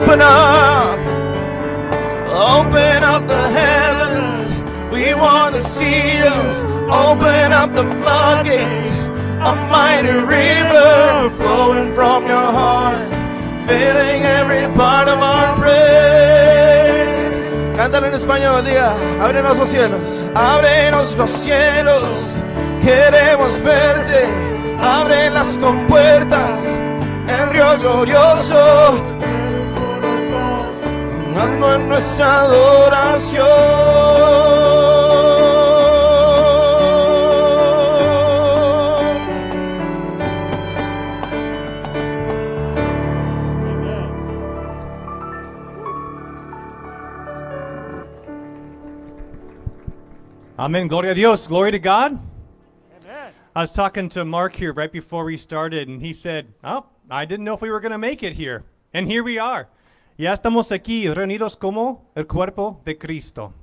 Open up, open up the heavens. We want to see you. Open up the floodgates. A mighty river flowing from your heart, filling every part of our praise. Cántalo en español, diga, ábrenos los cielos, ábrenos los cielos, queremos verte, abre las compuertas, el río glorioso, En nuestra adoración. Amen. Gloria a Dios. Glory to God. I was talking to Mark here right before we started, and he said, Oh, I didn't know if we were going to make it here. And here we are. Ya estamos aquí reunidos como el cuerpo de Cristo.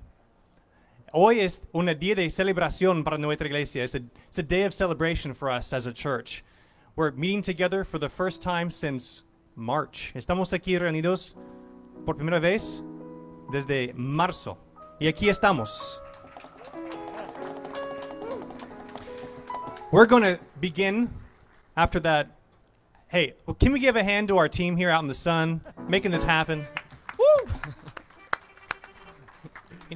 Hoy es un día de celebración para nuestra iglesia. It's a, it's a day of celebration for us as a church. We're meeting together for the first time since March. Estamos aquí reunidos por primera vez desde marzo. Y aquí estamos. We're going to begin after that. Hey, well, can we give a hand to our team here out in the sun, making this happen? Woo!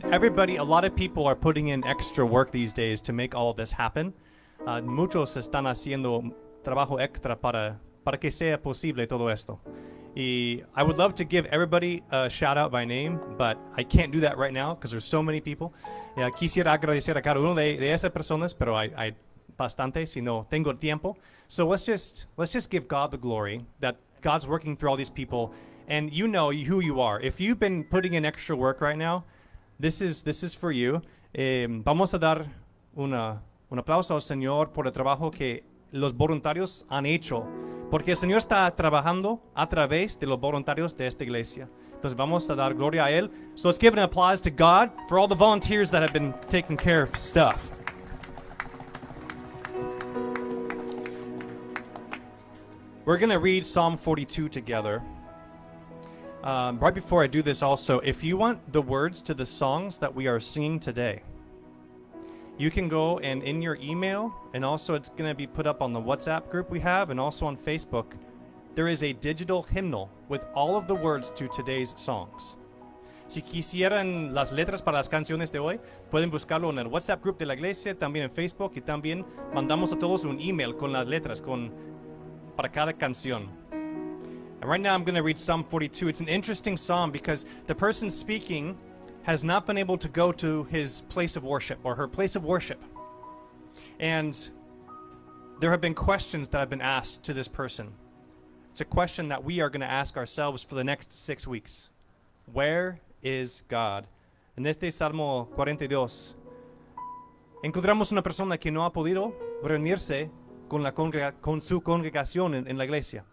Everybody, a lot of people are putting in extra work these days to make all of this happen. Uh, muchos están haciendo trabajo extra para, para que sea posible todo esto. Y I would love to give everybody a shout out by name, but I can't do that right now because there's so many people. Yeah, quisiera agradecer a cada uno de, de esas personas, pero hay, hay bastante si no tengo tiempo. So let's just let's just give God the glory that God's working through all these people, and you know who you are. If you've been putting in extra work right now, this is this is for you. Eh, vamos a dar una, un aplauso al Señor por el trabajo que los voluntarios han hecho, porque el Señor está trabajando a través de los voluntarios de esta iglesia. Entonces vamos a dar gloria a él. So let's give an applause to God for all the volunteers that have been taking care of stuff. We're going to read Psalm 42 together. Um, right before I do this, also, if you want the words to the songs that we are singing today, you can go and in your email, and also it's going to be put up on the WhatsApp group we have, and also on Facebook. There is a digital hymnal with all of the words to today's songs. Si quisieran las letras para las canciones de hoy, pueden buscarlo en el WhatsApp group de la iglesia, también en Facebook y también mandamos a todos un email con las letras con para cada canción. And right now I'm going to read Psalm 42. It's an interesting psalm because the person speaking has not been able to go to his place of worship or her place of worship. And there have been questions that have been asked to this person. It's a question that we are going to ask ourselves for the next six weeks. Where is God? En este Salmo 42, encontramos una persona que no ha podido reunirse con, la con su congregación en, en la iglesia.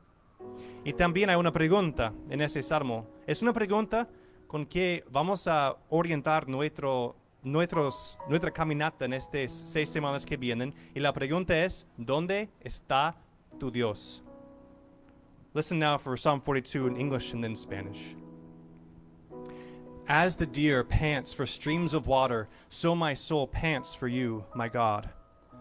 Y también hay una pregunta en ese salmo. Es una pregunta con que vamos a orientar nuestro, nuestros, nuestra caminata en estas seis semanas que vienen. Y la pregunta es, ¿dónde está tu Dios? Listen now for Psalm 42 in English and then Spanish. As the deer pants for streams of water, so my soul pants for you, my God.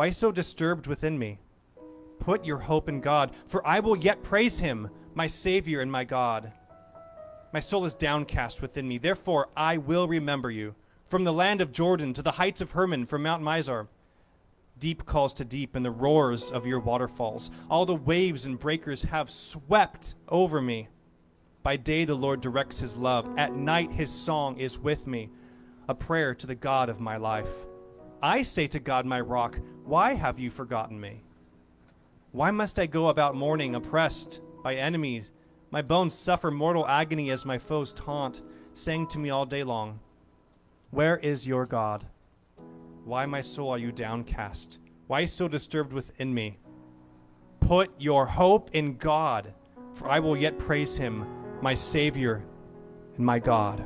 Why so disturbed within me? Put your hope in God, for I will yet praise him, my Savior and my God. My soul is downcast within me, therefore I will remember you. From the land of Jordan to the heights of Hermon, from Mount Mizar. Deep calls to deep and the roars of your waterfalls. All the waves and breakers have swept over me. By day the Lord directs his love, at night his song is with me, a prayer to the God of my life. I say to God, my rock, why have you forgotten me? Why must I go about mourning, oppressed by enemies? My bones suffer mortal agony as my foes taunt. saying to me all day long, Where is your God? Why, my soul, are you downcast? Why so disturbed within me? Put your hope in God, for I will yet praise him, my Savior and my God.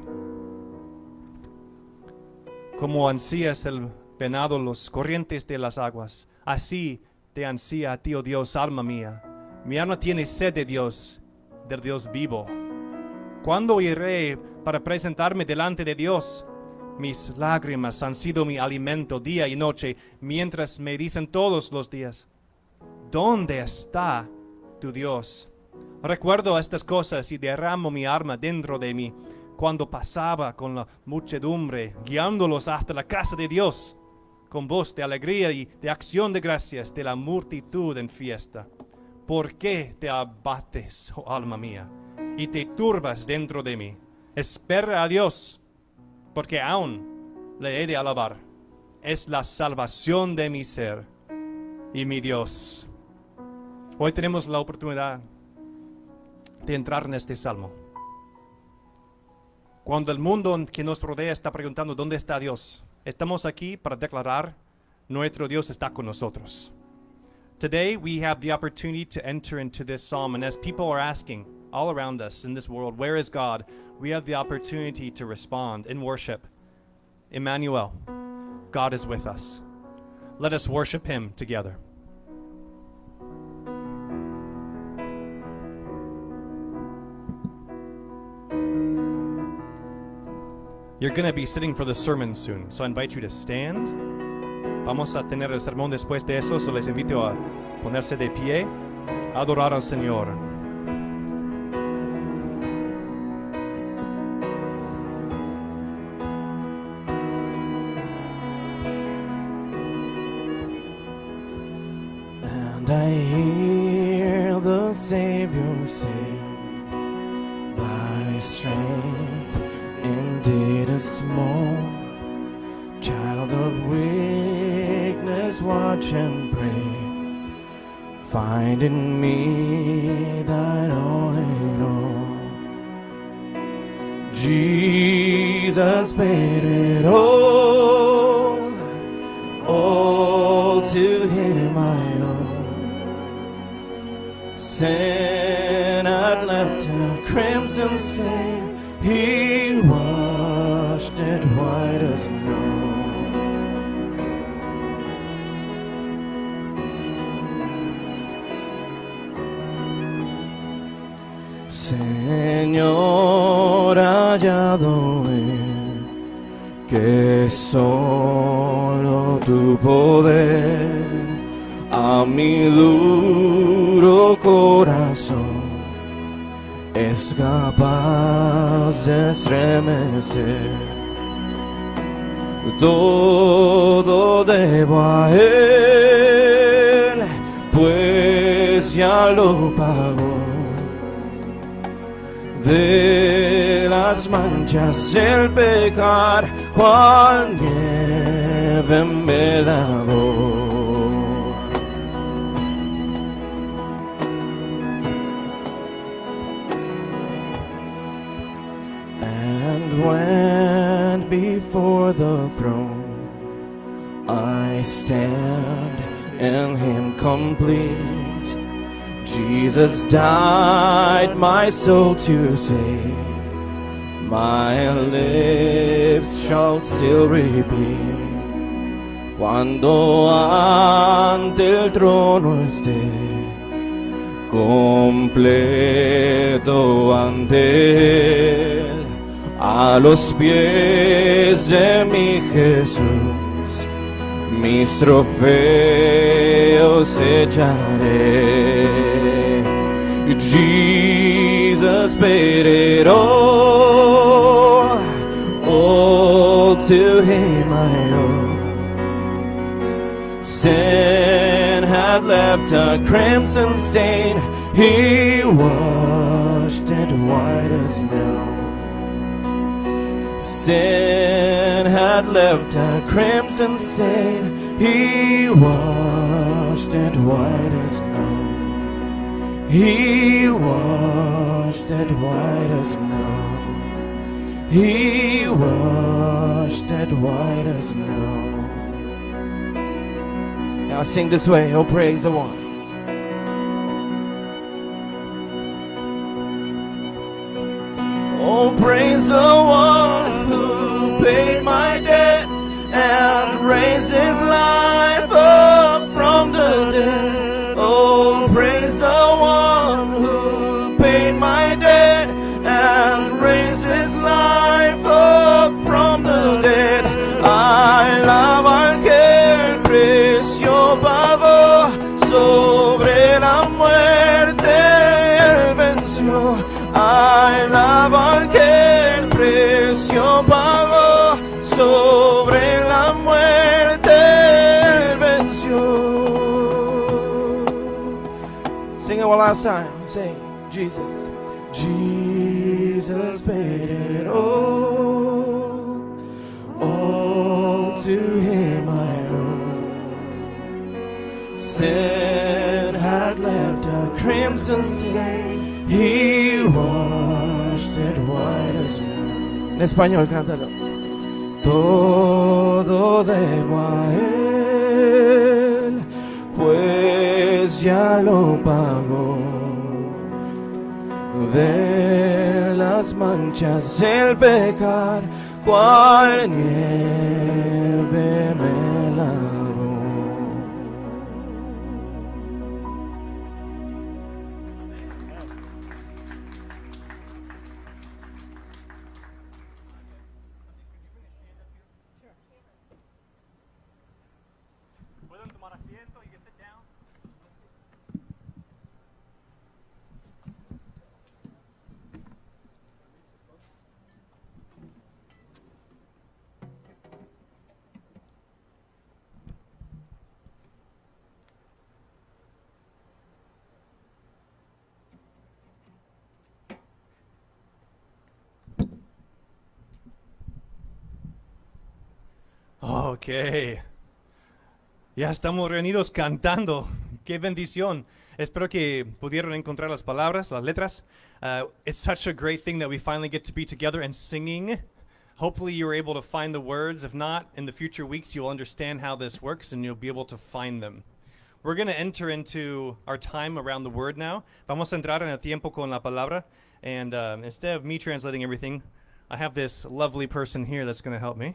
Como ansías el venado los corrientes de las aguas, así te ansía a ti, oh Dios, alma mía. Mi alma tiene sed de Dios, del Dios vivo. ¿Cuándo iré para presentarme delante de Dios? Mis lágrimas han sido mi alimento día y noche, mientras me dicen todos los días, ¿dónde está tu Dios? Recuerdo estas cosas y derramo mi arma dentro de mí cuando pasaba con la muchedumbre, guiándolos hasta la casa de Dios, con voz de alegría y de acción de gracias de la multitud en fiesta. ¿Por qué te abates, oh alma mía, y te turbas dentro de mí? Espera a Dios, porque aún le he de alabar. Es la salvación de mi ser y mi Dios. Hoy tenemos la oportunidad de entrar en este salmo. Cuando el mundo que nos rodea está preguntando dónde está Dios, estamos aquí para declarar nuestro Dios está con nosotros. Today we have the opportunity to enter into this psalm, and as people are asking all around us in this world, where is God? We have the opportunity to respond in worship. Emmanuel, God is with us. Let us worship Him together. You're going to be sitting for the sermon soon, so I invite you to stand. Vamos a tener el sermón después de eso, so les invito a ponerse de pie, adorar al Señor. Señor, hallado en que solo tu poder a mi duro corazón es capaz de estremecer. Todo debo a Él, pues ya lo pagó. De las manchas el pecar, cual nieve me lavó. and went before the throne. I stand in Him complete. Jesus died my soul to save. My lips shall still repeat. Cuando ante el trono esté completo ante él, a los pies de mi Jesús, mis trofeos echaré. Jesus paid it all, all to him I owe. Sin had left a crimson stain, he washed it white as snow. Sin had left a crimson stain, he washed it white as snow. He washed it white as snow. He washed that white as snow. Now sing this way. Oh, praise the one. One last time. Say, Jesus. Jesus paid it all. All to him I owe. Sin had left a crimson stain. He washed it white as snow. En español, cántalo. Todo debo a pues ya lo pagó de las manchas del pecar, cual nieve me Okay. Ya estamos reunidos cantando. Qué bendición. Espero que pudieron encontrar las palabras, las letras. Uh, it's such a great thing that we finally get to be together and singing. Hopefully, you were able to find the words. If not, in the future weeks, you'll understand how this works and you'll be able to find them. We're going to enter into our time around the word now. Vamos a entrar en el tiempo con la palabra. And uh, instead of me translating everything, I have this lovely person here that's going to help me.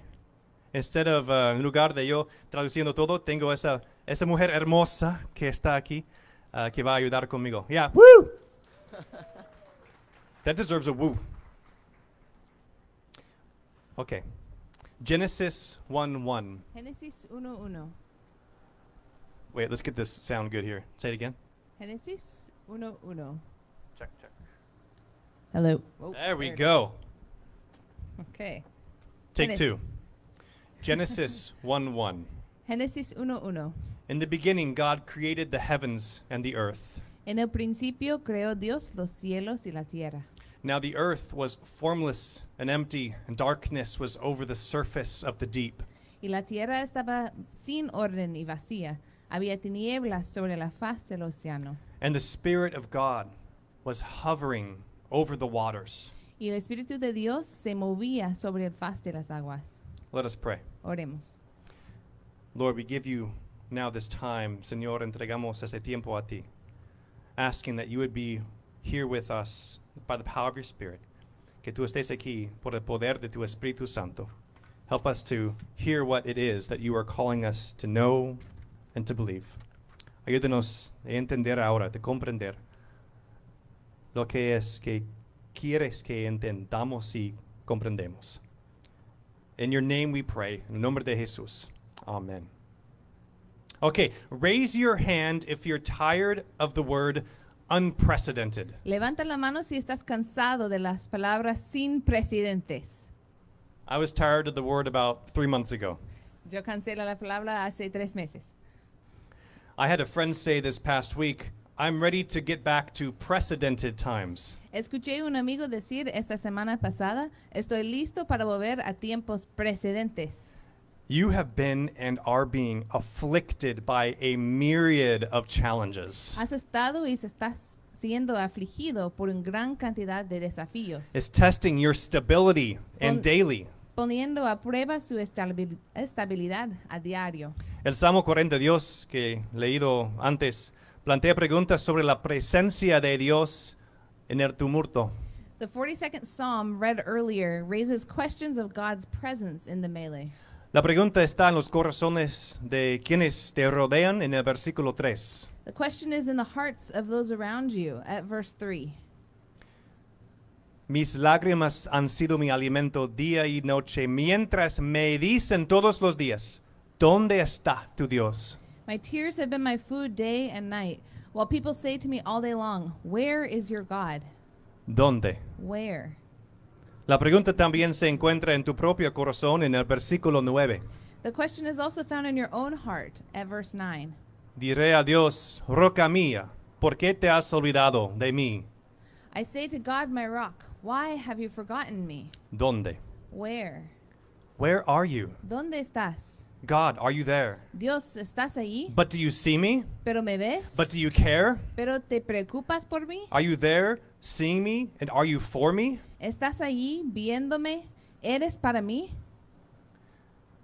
Instead of, uh, en lugar de yo traduciendo todo, tengo esa, esa mujer hermosa que está aquí, uh, que va a ayudar conmigo. Yeah, woo! that deserves a woo. Okay. Genesis 1 1. Génesis 1.1. Wait, let's get this sound good here. Say it again. Génesis 1.1. Check, check. Hello. Oh, There we go. Okay. Take Genes- two. Genesis 1 1. Génesis 1.1. In the beginning, God created the heavens and the earth. En el principio creó Dios los cielos y la tierra. Now the earth was formless and empty, and darkness was over the surface of the deep. Y la tierra estaba sin orden y vacía. Había tinieblas sobre la faz del océano. And the Spirit of God was hovering over the waters. Y el Espíritu de Dios se movía sobre el faz de las aguas. Let us pray. Oremos. Lord, we give you now this time, Señor, entregamos ese tiempo a ti, asking that you would be here with us by the power of your Spirit, que tú estés aquí por el poder de tu Espíritu Santo. Help us to hear what it is that you are calling us to know and to believe. Ayúdanos a entender ahora, de comprender lo que es que quieres que entendamos y comprendemos. In your name we pray. El nombre de Jesús. Amen. Okay, raise your hand if you're tired of the word unprecedented. Levanta la mano si estás cansado de las palabras sin precedentes. I was tired of the word about three months ago. Yo cansé la palabra hace tres meses. I had a friend say this past week, I'm ready to get back to precedented times. Escuché un amigo decir esta semana pasada, estoy listo para volver a tiempos precedentes. You have been and are being afflicted by a myriad of challenges. Has estado y estás siendo afligido por una gran cantidad de desafíos, It's testing your stability and daily. poniendo a prueba su estabil- estabilidad a diario. El Salmo 40 Dios que leído antes plantea preguntas sobre la presencia de Dios en el tumulto. The 42nd Psalm, read earlier, raises questions of God's presence in the melee. La pregunta está en los corazones de quienes te rodean en el versículo 3. The question is in the hearts of those around you at verse 3. Mis lágrimas han sido mi alimento día y noche, mientras me dicen todos los días, ¿dónde está tu Dios? My tears have been my food day and night, while people say to me all day long, Where is your God? ¿Dónde? Where? La pregunta también se encuentra en tu propio corazón en el versículo 9. The question is also found in your own heart at verse 9. Diré a Dios, roca mía, ¿por qué te has olvidado de mí? I say to God, my rock, Why have you forgotten me? ¿Dónde? Where? Where are you? ¿Dónde estás? God, are you there? Dios, ¿estás ahí? But do you see me? ¿Pero me ves? But do you care? ¿Pero te preocupas por mí? Are you there, seeing me, and are you for me? ¿Estás ahí viéndome? ¿Eres para mí?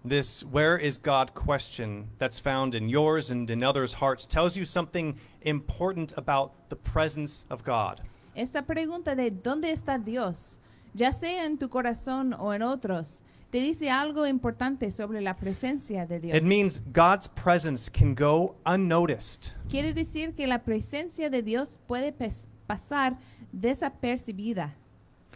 This where is God question that's found in yours and in others' hearts tells you something important about the presence of God. Esta pregunta de ¿dónde está Dios? Ya sea en tu corazón o en otros, te dice algo importante sobre la presencia de Dios. It means God's presence can go unnoticed. Quiere decir que la presencia de Dios puede pasar desapercibida.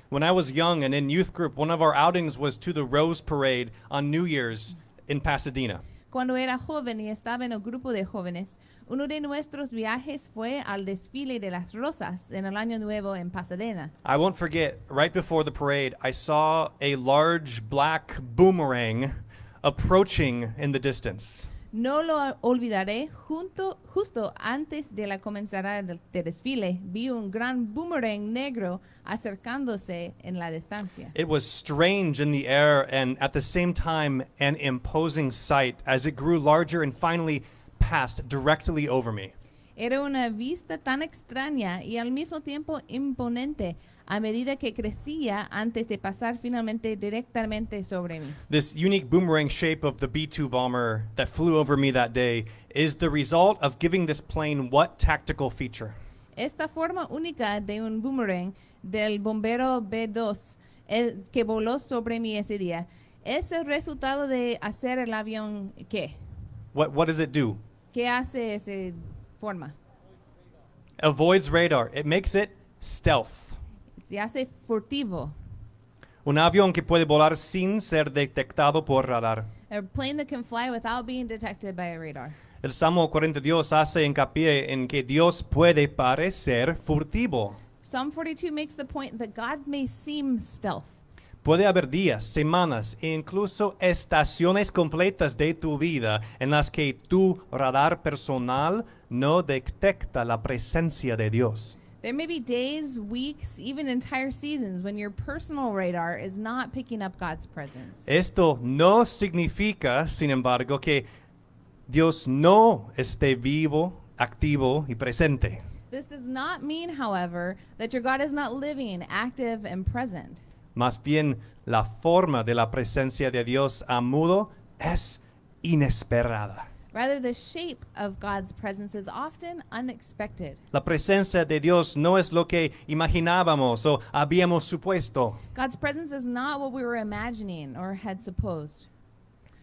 When I was young and in youth group, one of our outings was to the Rose Parade on New Year's in Pasadena. Cuando era joven y estaba en un grupo de jóvenes, uno de nuestros viajes fue al desfile de las rosas en el Año Nuevo en Pasadena. I won't forget, right before the parade, I saw a large black boomerang approaching in the distance. No lo olvidaré, junto, justo antes de la comenzada del del desfile, vi un gran boomerang negro acercándose en la distancia. It was strange in the air and at the same time an imposing sight as it grew larger and finally passed directly over me. Era una vista tan extraña y al mismo tiempo imponente a medida que crecía antes de pasar finalmente directamente sobre mí. This unique boomerang shape of the B 2 bomber that flew over me that day is the result of giving this plane what tactical feature? Esta forma única de un boomerang del bombero B2 eh, que voló sobre mí ese día es el resultado de hacer el avión ¿qué? What, what does it do? ¿Qué hace esa forma? Avoids radar. It makes it stealth. Se hace furtivo. Un avión que puede volar sin ser detectado por radar. A plane that can fly without being detected by a radar. El Salmo 40 Dios hace hincapié en que Dios puede parecer furtivo. Psalm 42 makes the point that God may seem stealth. Puede haber días, semanas e incluso estaciones completas de tu vida en las que tu radar personal no detecta la presencia de Dios. There may be days, weeks, even entire seasons when your personal radar is not picking up God's presence. Esto no significa, sin embargo, que Dios no esté vivo, activo y presente. This does not mean, however, that your God is not living, active, and present. Más bien, la forma de la presencia de Dios a mudo es inesperada. Rather, the shape of God's presence is often unexpected. La presencia de Dios no es lo que imaginábamos o habíamos supuesto. God's presence is not what we were imagining or had supposed.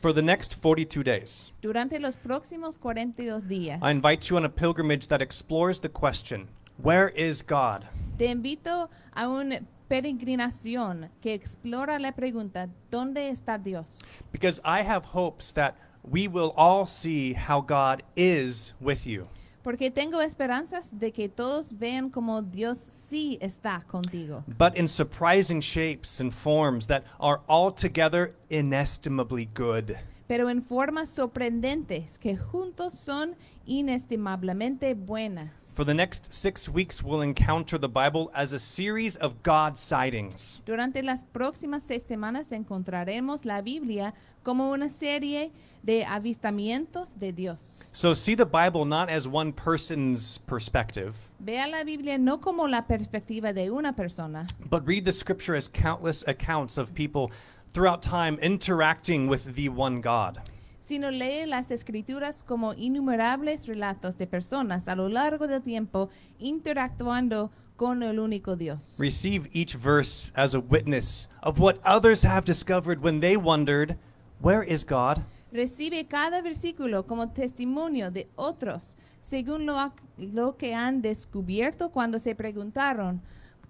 For the next 42 days, Durante los próximos 42 días, I invite you on a pilgrimage that explores the question Where is God? te invito a una peregrinación que explora la pregunta, ¿dónde está Dios? Because I have hopes that we will all see how God is with you. Porque tengo esperanzas de que todos vean como Dios sí está contigo, but in surprising shapes and forms that are altogether inestimably good. pero en formas sorprendentes que juntos son inestimablemente buenas. For the next six weeks, we'll encounter the Bible as a series of God sightings. Durante las próximas seis semanas encontraremos la Biblia como una serie de avistamientos de Dios. So see the Bible not as one person's perspective, Vea la Biblia no como la perspectiva de una persona, but read the scripture as countless accounts of people throughout time interacting with the one God. sino lee las escrituras como innumerables relatos de personas a lo largo del tiempo interactuando con el único Dios. Receive each verse as a witness of what others have discovered when they wondered, Where is God? Recibe cada versículo como testimonio de otros, según lo, lo que han descubierto cuando se preguntaron,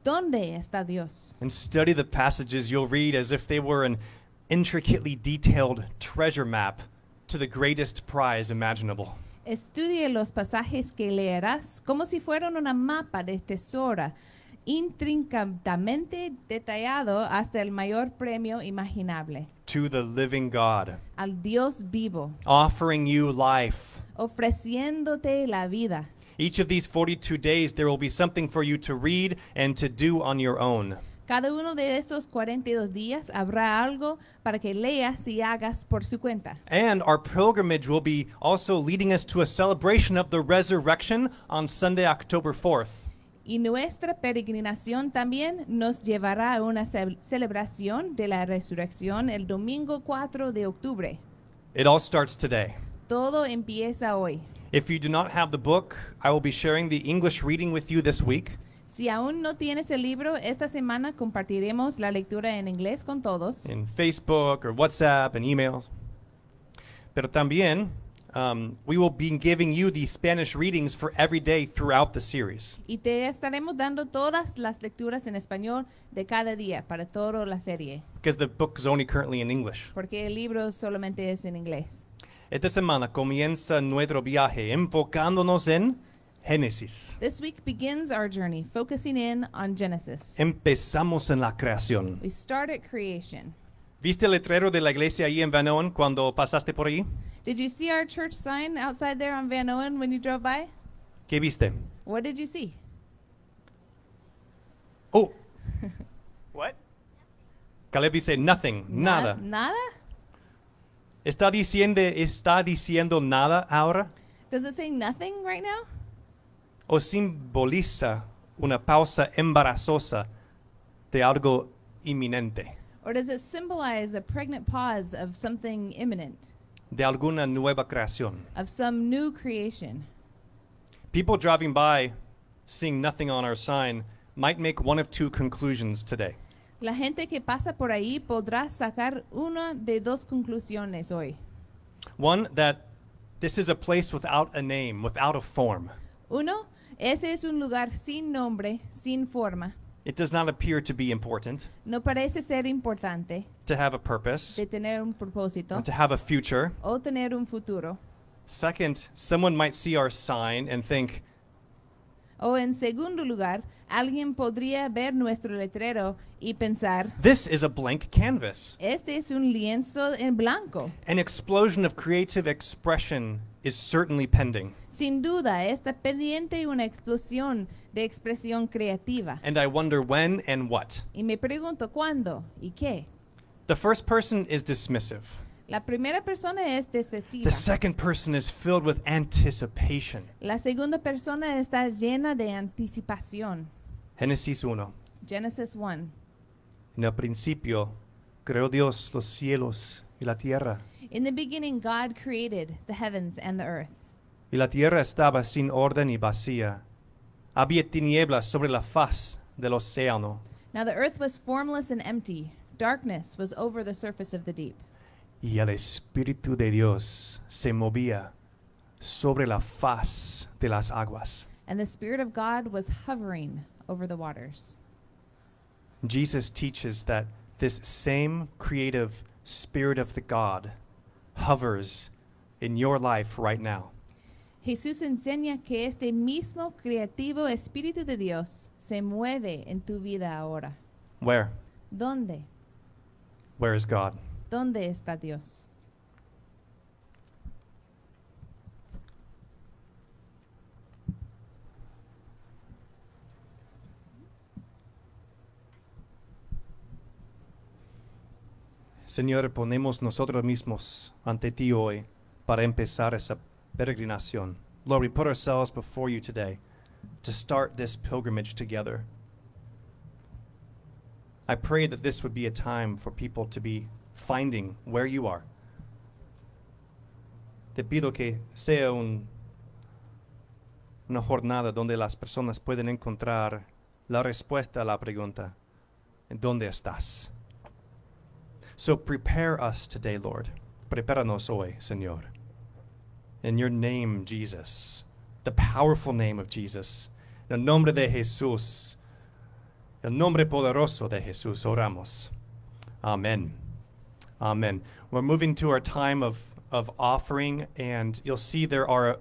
¿dónde está Dios? And study the passages you'll read as if they were an intricately detailed treasure map to the greatest prize imaginable. Estudie los pasajes que leerás como si fueran una mapa de tesoro, intrincadamente detallado hasta el mayor premio imaginable, To the living God, al Dios vivo, offering you life. ofreciéndote la vida. Each of these 42 days, there will be something for you to read and to do on your own. Cada uno de estos 42 días habrá algo para que leas y hagas por su cuenta. And our pilgrimage will be also leading us to a celebration of the resurrection on Sunday, October 4th. Y nuestra peregrinación también nos llevará a una ce- celebración de la resurrección el domingo 4 de octubre. It all starts today. Todo empieza hoy. If you do not have the book, I will be sharing the English reading with you this week. Si aún no tienes el libro, esta semana compartiremos la lectura en inglés con todos. in Facebook or WhatsApp and emails. Pero también, um, we will be giving you the Spanish readings for every day throughout the series. Y te estaremos dando todas las lecturas en español de cada día para toda la serie, Because the book is only currently in English. porque el libro solamente es en inglés. Esta semana comienza nuestro viaje enfocándonos en Génesis. This week begins our journey focusing in on Genesis. Empezamos en la creación. We start at creation. ¿Viste el letrero de la iglesia ahí en Van Owen cuando pasaste por ahí? Did you see our church sign outside there on Van Owen when you drove by? ¿Qué viste? What did you see? Oh. what? Caleb dice nothing, Na- nada. Nada? ¿Está diciendo, ¿Está diciendo nada ahora? Does it say nothing right now? ¿O simboliza una pausa embarazosa de algo inminente? Or does it symbolize a pregnant pause of something imminent, De alguna nueva creación? of some new creation? People driving by, seeing nothing on our sign, might make one of two conclusions today. La gente que pasa por ahí podrá sacar una de dos conclusiones hoy. One, that this is a place without a name, without a form. Uno, ese es un lugar sin nombre, sin forma. It does not appear to be important, No parece ser importante to have a purpose, de tener un propósito to have a future. o tener un futuro. Second, someone might see our sign and think, O en segundo lugar, alguien podría ver nuestro letrero y pensar, this is a blank canvas. este es un lienzo en blanco. An explosion of creative expression is certainly pending. Sin duda, está pendiente una explosión de expresión creativa. And I wonder when and what. Y me pregunto cuándo y qué. The first person is dismissive. La primera persona es The second person is filled with anticipation. La segunda persona está llena de anticipación. Génesis 1. Genesis 1. En el principio creó Dios los cielos y la tierra. In the beginning, God created the heavens and the earth. Y la tierra estaba sin orden y vacía. Había tinieblas sobre la faz del océano. Now the earth was formless and empty. Darkness was over the surface of the deep. Y el Espíritu de Dios se movía sobre la faz de las aguas. And the Spirit of God was hovering over the waters. Jesus teaches that this same creative Spirit of the God hovers in your life right now. Jesús enseña que este mismo creativo Espíritu de Dios se mueve en tu vida ahora. Where? ¿Dónde? Where is God? ¿Dónde está Dios? Señor, ponemos nosotros mismos ante ti hoy para empezar esa peregrinación. Lord, we put ourselves before you today to start this pilgrimage together. I pray that this would be a time for people to be finding where you are. Te pido que sea un, una jornada donde las personas pueden encontrar la respuesta a la pregunta, ¿dónde estás? So prepare us today, Lord. Prepáranos hoy, Señor. In your name, Jesus, the powerful name of Jesus, en el nombre de Jesús, el nombre poderoso de Jesús, oramos. Amen. Amen. We're moving to our time of, of offering, and you'll see there are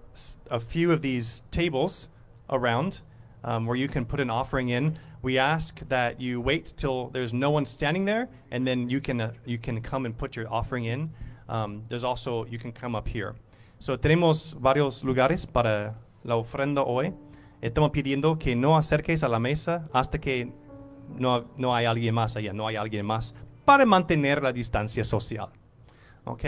a few of these tables around um, where you can put an offering in. We ask that you wait till there's no one standing there, and then you can uh, you can come and put your offering in. Um, there's also you can come up here. So tenemos varios lugares para la ofrenda hoy. Estamos pidiendo que no acerques a la mesa hasta que no, no hay alguien más allá, no hay alguien más para mantener la distancia social. ¿Ok?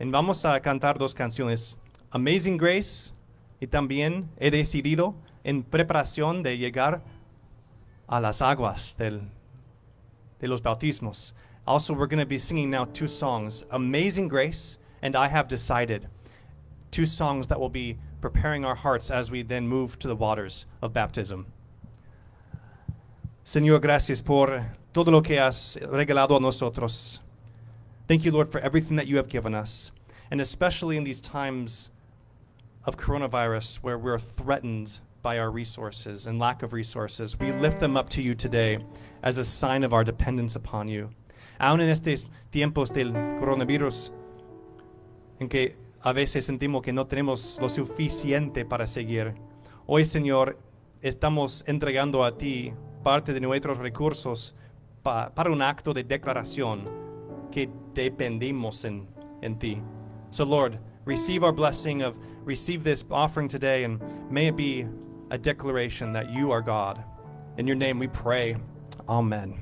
Y vamos a cantar dos canciones, Amazing Grace y también he decidido en preparación de llegar a las aguas del, de los bautismos. Also, we're going to be singing now two songs, Amazing Grace and I Have Decided. Two songs that will be preparing our hearts as we then move to the waters of baptism. Señor, gracias por todo lo que has regalado a nosotros. Thank you, Lord, for everything that you have given us. And especially in these times of coronavirus where we're threatened by our resources and lack of resources, we lift them up to you today as a sign of our dependence upon you. Aún en estos tiempos del coronavirus, en que a veces sentimos que no tenemos lo suficiente para seguir. Hoy, Señor, estamos entregando a ti parte de nuestros recursos pa- para un acto de declaración que dependimos en, en ti. So, Lord, receive our blessing of receive this offering today, and may it be a declaration that you are God. In your name we pray. Amen.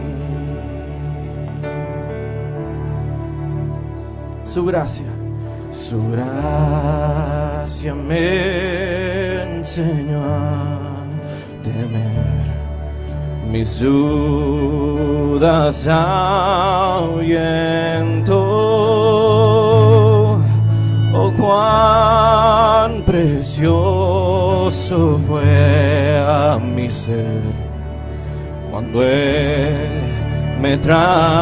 Su gracia, su gracia me enseñó a temer. Mis dudas ahuyentó. Oh, cuán precioso fue a mi ser cuando Él me transformó.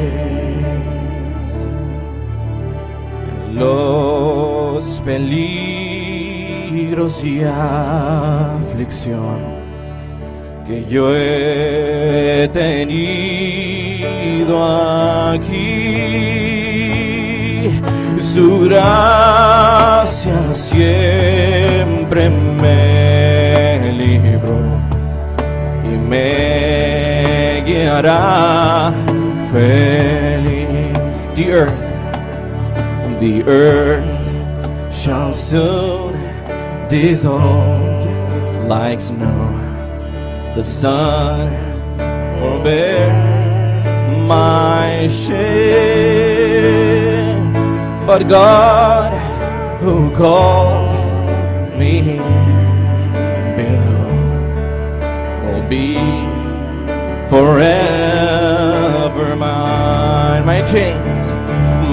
Los peligros y aflicción que yo he tenido aquí. Su gracia siempre me libró y me guiará feliz. Earth, the earth shall soon dissolve like snow. The sun forbear my shame, but God who called me below will be forever mine. My chains,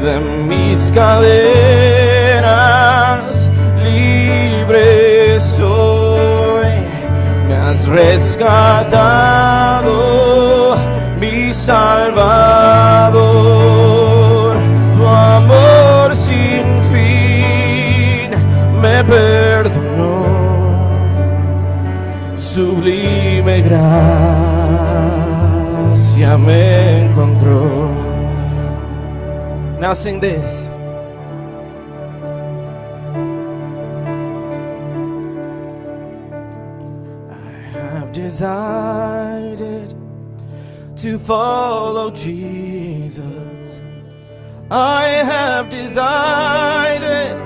de mis cadenas, libre soy. Me has rescatado, mi Salvador. Tu amor sin fin me perdonó. Sublime gracia Now sing this. I have decided to follow Jesus. I have decided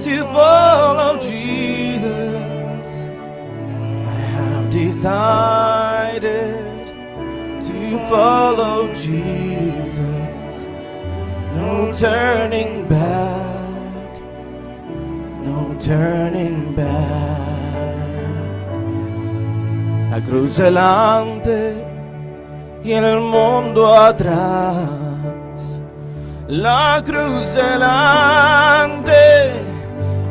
to follow Jesus. I have decided to follow Jesus. No turning back, no turning back. La cruz delante y el mundo atrás. La cruz delante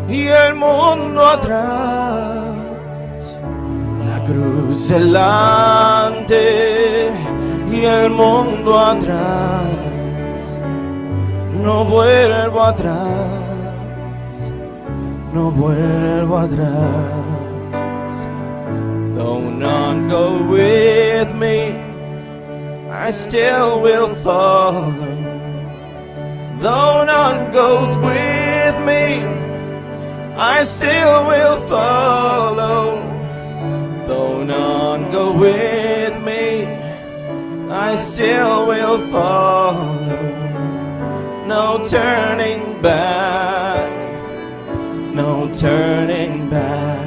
y el mundo atrás. La cruz delante y el mundo atrás. No vuelvo atrás, no vuelvo atrás. Though none go with me, I still will follow. Though none go with me, I still will follow. Though none go with me, I still will follow. No turning back, no turning back.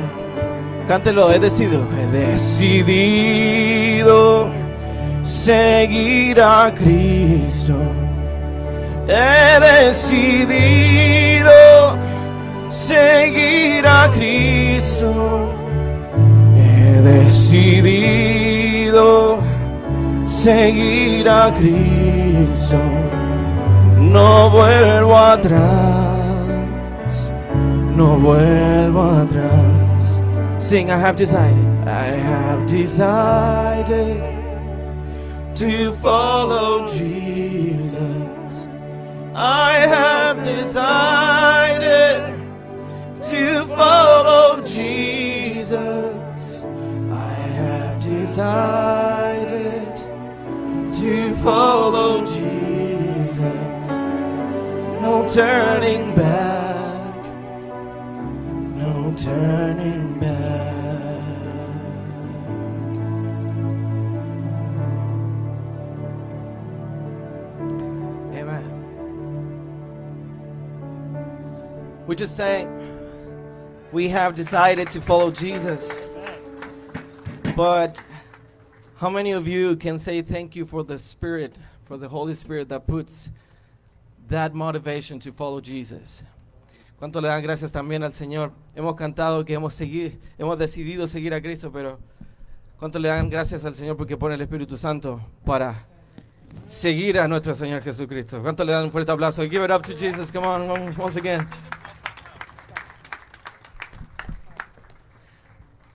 Cántelo, he decidido, he decidido seguir a Cristo. He decidido seguir a Cristo. He decidido seguir a Cristo. No vuelvo atrás, no vuelvo atrás. Sing, I have decided, I have decided to follow Jesus. I have decided to follow Jesus. I have decided to follow Jesus. Turning back, no turning back. Amen. We just sang, we have decided to follow Jesus. But how many of you can say thank you for the Spirit, for the Holy Spirit that puts that motivation to follow Jesus. ¿Cuánto le dan gracias también al Señor? Hemos cantado que hemos, hemos decidido seguir a Cristo, pero ¿cuánto le dan gracias al Señor porque pone el Espíritu Santo para seguir a nuestro Señor Jesucristo? ¿Cuánto le dan un fuerte aplauso? Give it up to Jesus. Come on, once again.